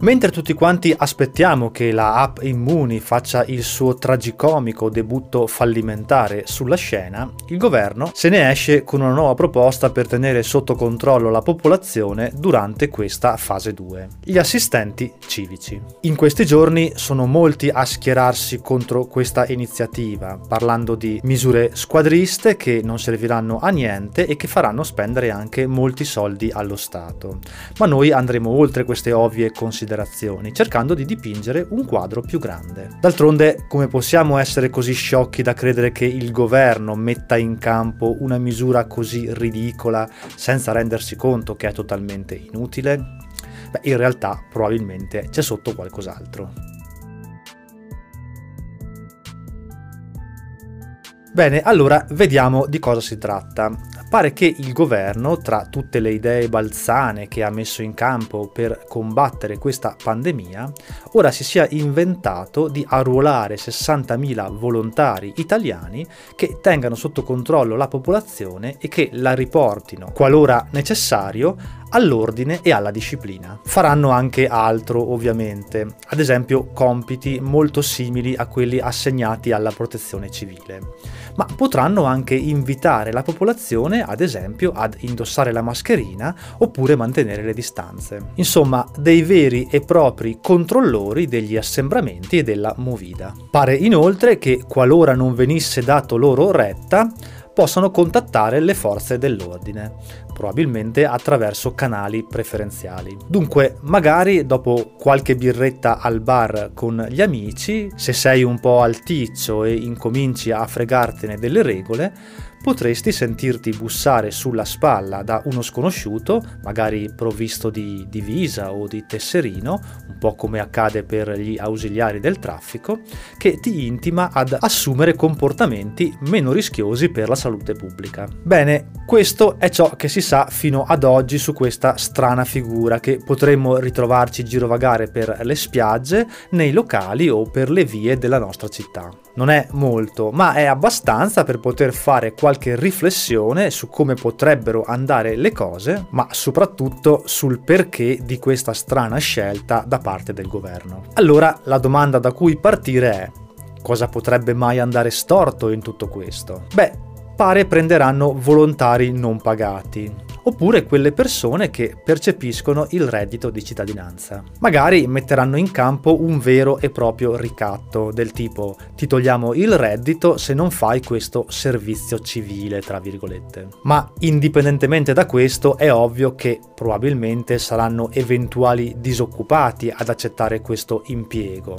Mentre tutti quanti aspettiamo che la app Immuni faccia il suo tragicomico debutto fallimentare sulla scena, il governo se ne esce con una nuova proposta per tenere sotto controllo la popolazione durante questa fase 2. Gli assistenti civici. In questi giorni sono molti a schierarsi contro questa iniziativa, parlando di misure squadriste che non serviranno a niente e che faranno spendere anche molti soldi allo Stato. Ma noi andremo oltre queste ovvie considerazioni considerazioni, cercando di dipingere un quadro più grande. D'altronde, come possiamo essere così sciocchi da credere che il governo metta in campo una misura così ridicola senza rendersi conto che è totalmente inutile? Beh, in realtà probabilmente c'è sotto qualcos'altro. Bene, allora vediamo di cosa si tratta. Pare che il governo, tra tutte le idee balzane che ha messo in campo per combattere questa pandemia, ora si sia inventato di arruolare 60.000 volontari italiani che tengano sotto controllo la popolazione e che la riportino, qualora necessario, all'ordine e alla disciplina. Faranno anche altro, ovviamente, ad esempio compiti molto simili a quelli assegnati alla protezione civile, ma potranno anche invitare la popolazione, ad esempio, ad indossare la mascherina oppure mantenere le distanze. Insomma, dei veri e propri controllori degli assembramenti e della movida. Pare inoltre che qualora non venisse dato loro retta, possano contattare le forze dell'ordine, probabilmente attraverso canali preferenziali. Dunque, magari dopo qualche birretta al bar con gli amici, se sei un po' alticcio e incominci a fregartene delle regole, potresti sentirti bussare sulla spalla da uno sconosciuto, magari provvisto di divisa o di tesserino, un po' come accade per gli ausiliari del traffico, che ti intima ad assumere comportamenti meno rischiosi per la salute pubblica. Bene, questo è ciò che si sa fino ad oggi su questa strana figura che potremmo ritrovarci girovagare per le spiagge, nei locali o per le vie della nostra città. Non è molto, ma è abbastanza per poter fare qualche riflessione su come potrebbero andare le cose, ma soprattutto sul perché di questa strana scelta da parte del governo. Allora la domanda da cui partire è cosa potrebbe mai andare storto in tutto questo? Beh, pare prenderanno volontari non pagati, oppure quelle persone che percepiscono il reddito di cittadinanza. Magari metteranno in campo un vero e proprio ricatto del tipo ti togliamo il reddito se non fai questo servizio civile, tra virgolette. Ma indipendentemente da questo è ovvio che probabilmente saranno eventuali disoccupati ad accettare questo impiego,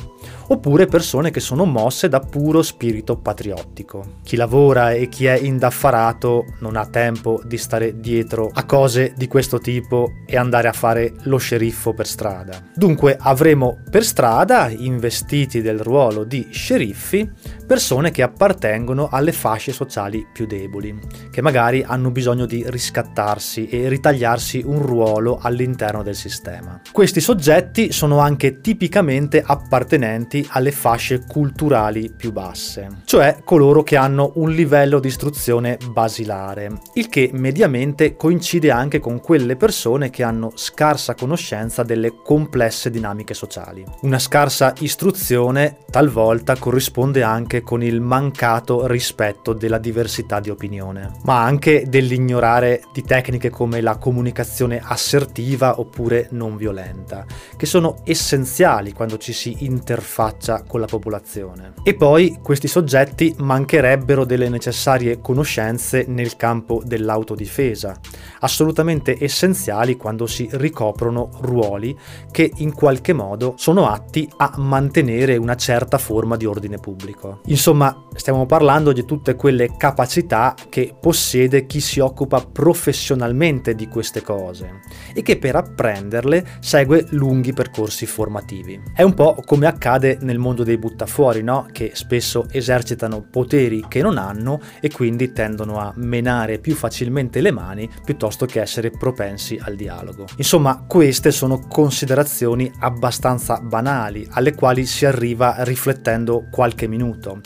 oppure persone che sono mosse da puro spirito patriottico. Chi lavora e chi è indaffarato non ha tempo di stare dietro a cose di questo tipo e andare a fare lo sceriffo per strada. Dunque avremo per strada, investiti del ruolo di sceriffi, persone che appartengono alle fasce sociali più deboli, che magari hanno bisogno di riscattarsi e ritagliarsi un ruolo all'interno del sistema. Questi soggetti sono anche tipicamente appartenenti alle fasce culturali più basse, cioè coloro che hanno un livello di istruzione basilare, il che mediamente coincide coincide anche con quelle persone che hanno scarsa conoscenza delle complesse dinamiche sociali. Una scarsa istruzione talvolta corrisponde anche con il mancato rispetto della diversità di opinione, ma anche dell'ignorare di tecniche come la comunicazione assertiva oppure non violenta, che sono essenziali quando ci si interfaccia con la popolazione. E poi questi soggetti mancherebbero delle necessarie conoscenze nel campo dell'autodifesa, assolutamente essenziali quando si ricoprono ruoli che in qualche modo sono atti a mantenere una certa forma di ordine pubblico. Insomma, stiamo parlando di tutte quelle capacità che possiede chi si occupa professionalmente di queste cose e che per apprenderle segue lunghi percorsi formativi. È un po' come accade nel mondo dei buttafuori, no? Che spesso esercitano poteri che non hanno e quindi tendono a menare più facilmente le mani piuttosto piuttosto che essere propensi al dialogo. Insomma, queste sono considerazioni abbastanza banali alle quali si arriva riflettendo qualche minuto.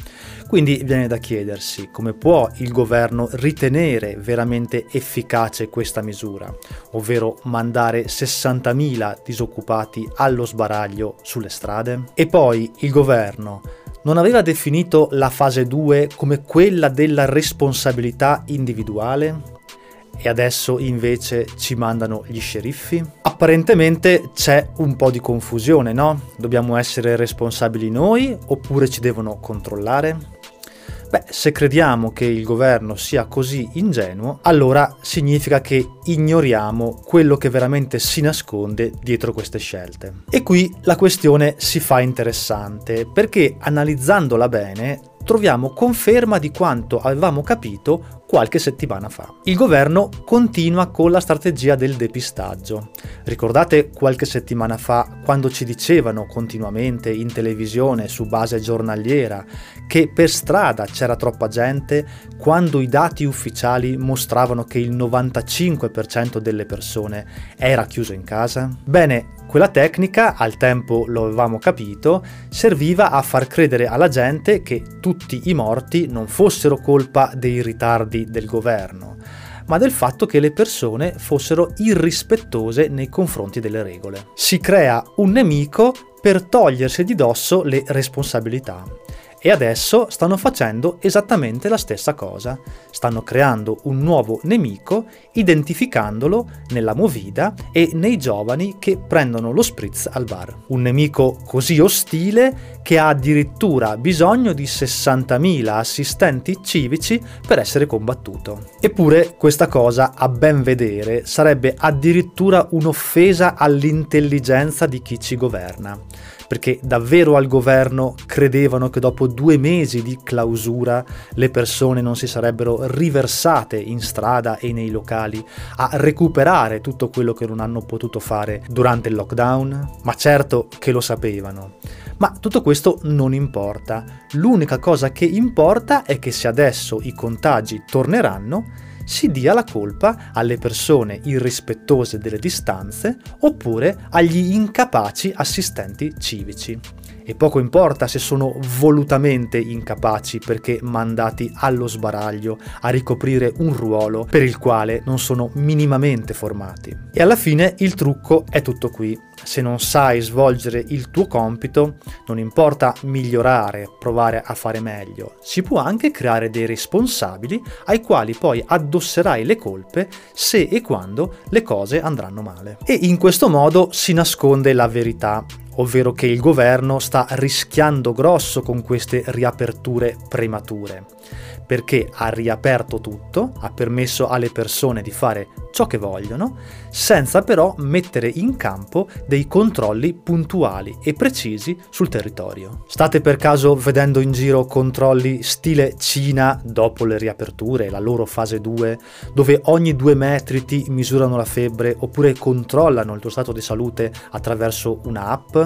Quindi viene da chiedersi come può il governo ritenere veramente efficace questa misura, ovvero mandare 60.000 disoccupati allo sbaraglio sulle strade? E poi il governo non aveva definito la fase 2 come quella della responsabilità individuale? E adesso invece ci mandano gli sceriffi? Apparentemente c'è un po' di confusione, no? Dobbiamo essere responsabili noi oppure ci devono controllare? Beh, se crediamo che il governo sia così ingenuo, allora significa che ignoriamo quello che veramente si nasconde dietro queste scelte. E qui la questione si fa interessante, perché analizzandola bene troviamo conferma di quanto avevamo capito qualche settimana fa. Il governo continua con la strategia del depistaggio. Ricordate qualche settimana fa quando ci dicevano continuamente in televisione su base giornaliera che per strada c'era troppa gente quando i dati ufficiali mostravano che il 95% delle persone era chiuso in casa? Bene, quella tecnica, al tempo lo avevamo capito, serviva a far credere alla gente che tutti i morti non fossero colpa dei ritardi del governo, ma del fatto che le persone fossero irrispettose nei confronti delle regole. Si crea un nemico per togliersi di dosso le responsabilità. E adesso stanno facendo esattamente la stessa cosa. Stanno creando un nuovo nemico, identificandolo nella movida e nei giovani che prendono lo spritz al bar. Un nemico così ostile che ha addirittura bisogno di 60.000 assistenti civici per essere combattuto. Eppure questa cosa, a ben vedere, sarebbe addirittura un'offesa all'intelligenza di chi ci governa perché davvero al governo credevano che dopo due mesi di clausura le persone non si sarebbero riversate in strada e nei locali a recuperare tutto quello che non hanno potuto fare durante il lockdown? Ma certo che lo sapevano. Ma tutto questo non importa. L'unica cosa che importa è che se adesso i contagi torneranno, si dia la colpa alle persone irrispettose delle distanze oppure agli incapaci assistenti civici. E poco importa se sono volutamente incapaci perché mandati allo sbaraglio a ricoprire un ruolo per il quale non sono minimamente formati. E alla fine il trucco è tutto qui se non sai svolgere il tuo compito, non importa migliorare, provare a fare meglio, si può anche creare dei responsabili ai quali poi addosserai le colpe se e quando le cose andranno male. E in questo modo si nasconde la verità, ovvero che il governo sta rischiando grosso con queste riaperture premature. Perché ha riaperto tutto, ha permesso alle persone di fare ciò che vogliono, senza però mettere in campo dei controlli puntuali e precisi sul territorio. State per caso vedendo in giro controlli stile Cina dopo le riaperture, la loro fase 2, dove ogni due metri ti misurano la febbre oppure controllano il tuo stato di salute attraverso un'app?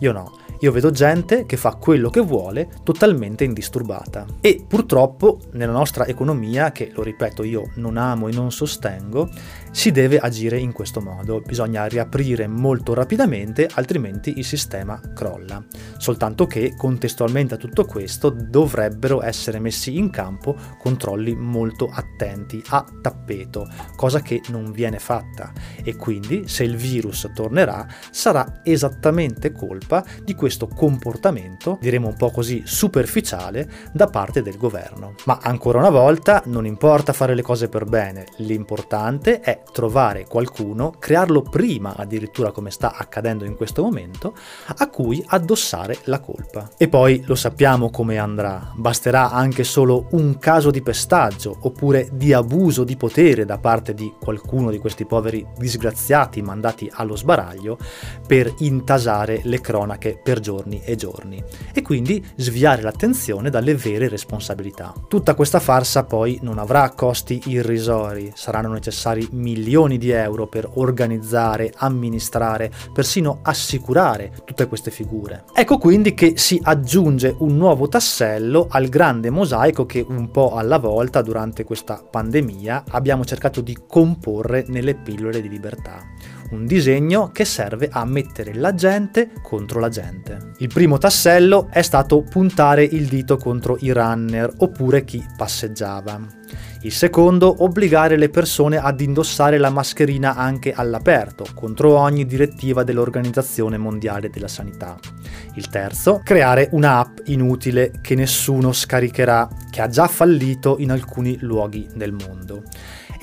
Io no io vedo gente che fa quello che vuole totalmente indisturbata. E purtroppo nella nostra economia, che lo ripeto io non amo e non sostengo, si deve agire in questo modo. Bisogna riaprire molto rapidamente, altrimenti il sistema crolla. Soltanto che contestualmente a tutto questo dovrebbero essere messi in campo controlli molto attenti a tappeto, cosa che non viene fatta. E quindi se il virus tornerà sarà esattamente colpa di questo questo comportamento, diremo un po' così superficiale, da parte del governo. Ma ancora una volta non importa fare le cose per bene, l'importante è trovare qualcuno, crearlo prima addirittura come sta accadendo in questo momento, a cui addossare la colpa. E poi lo sappiamo come andrà, basterà anche solo un caso di pestaggio oppure di abuso di potere da parte di qualcuno di questi poveri disgraziati mandati allo sbaraglio per intasare le cronache per per giorni e giorni e quindi sviare l'attenzione dalle vere responsabilità. Tutta questa farsa poi non avrà costi irrisori, saranno necessari milioni di euro per organizzare, amministrare, persino assicurare tutte queste figure. Ecco quindi che si aggiunge un nuovo tassello al grande mosaico che un po' alla volta durante questa pandemia abbiamo cercato di comporre nelle pillole di libertà un disegno che serve a mettere la gente contro la gente. Il primo tassello è stato puntare il dito contro i runner oppure chi passeggiava. Il secondo, obbligare le persone ad indossare la mascherina anche all'aperto, contro ogni direttiva dell'Organizzazione Mondiale della Sanità. Il terzo, creare un'app inutile che nessuno scaricherà, che ha già fallito in alcuni luoghi del mondo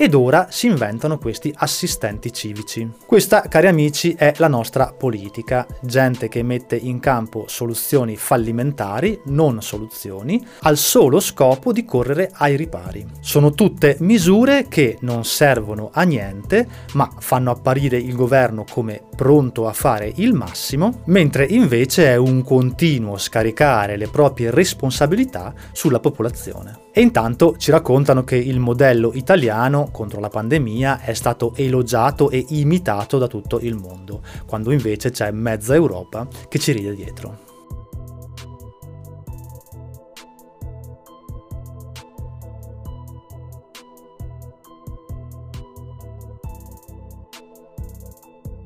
ed ora si inventano questi assistenti civici. Questa, cari amici, è la nostra politica, gente che mette in campo soluzioni fallimentari, non soluzioni, al solo scopo di correre ai ripari. Sono tutte misure che non servono a niente, ma fanno apparire il governo come pronto a fare il massimo, mentre invece è un continuo scaricare le proprie responsabilità sulla popolazione. E intanto ci raccontano che il modello italiano contro la pandemia è stato elogiato e imitato da tutto il mondo, quando invece c'è mezza Europa che ci ride dietro.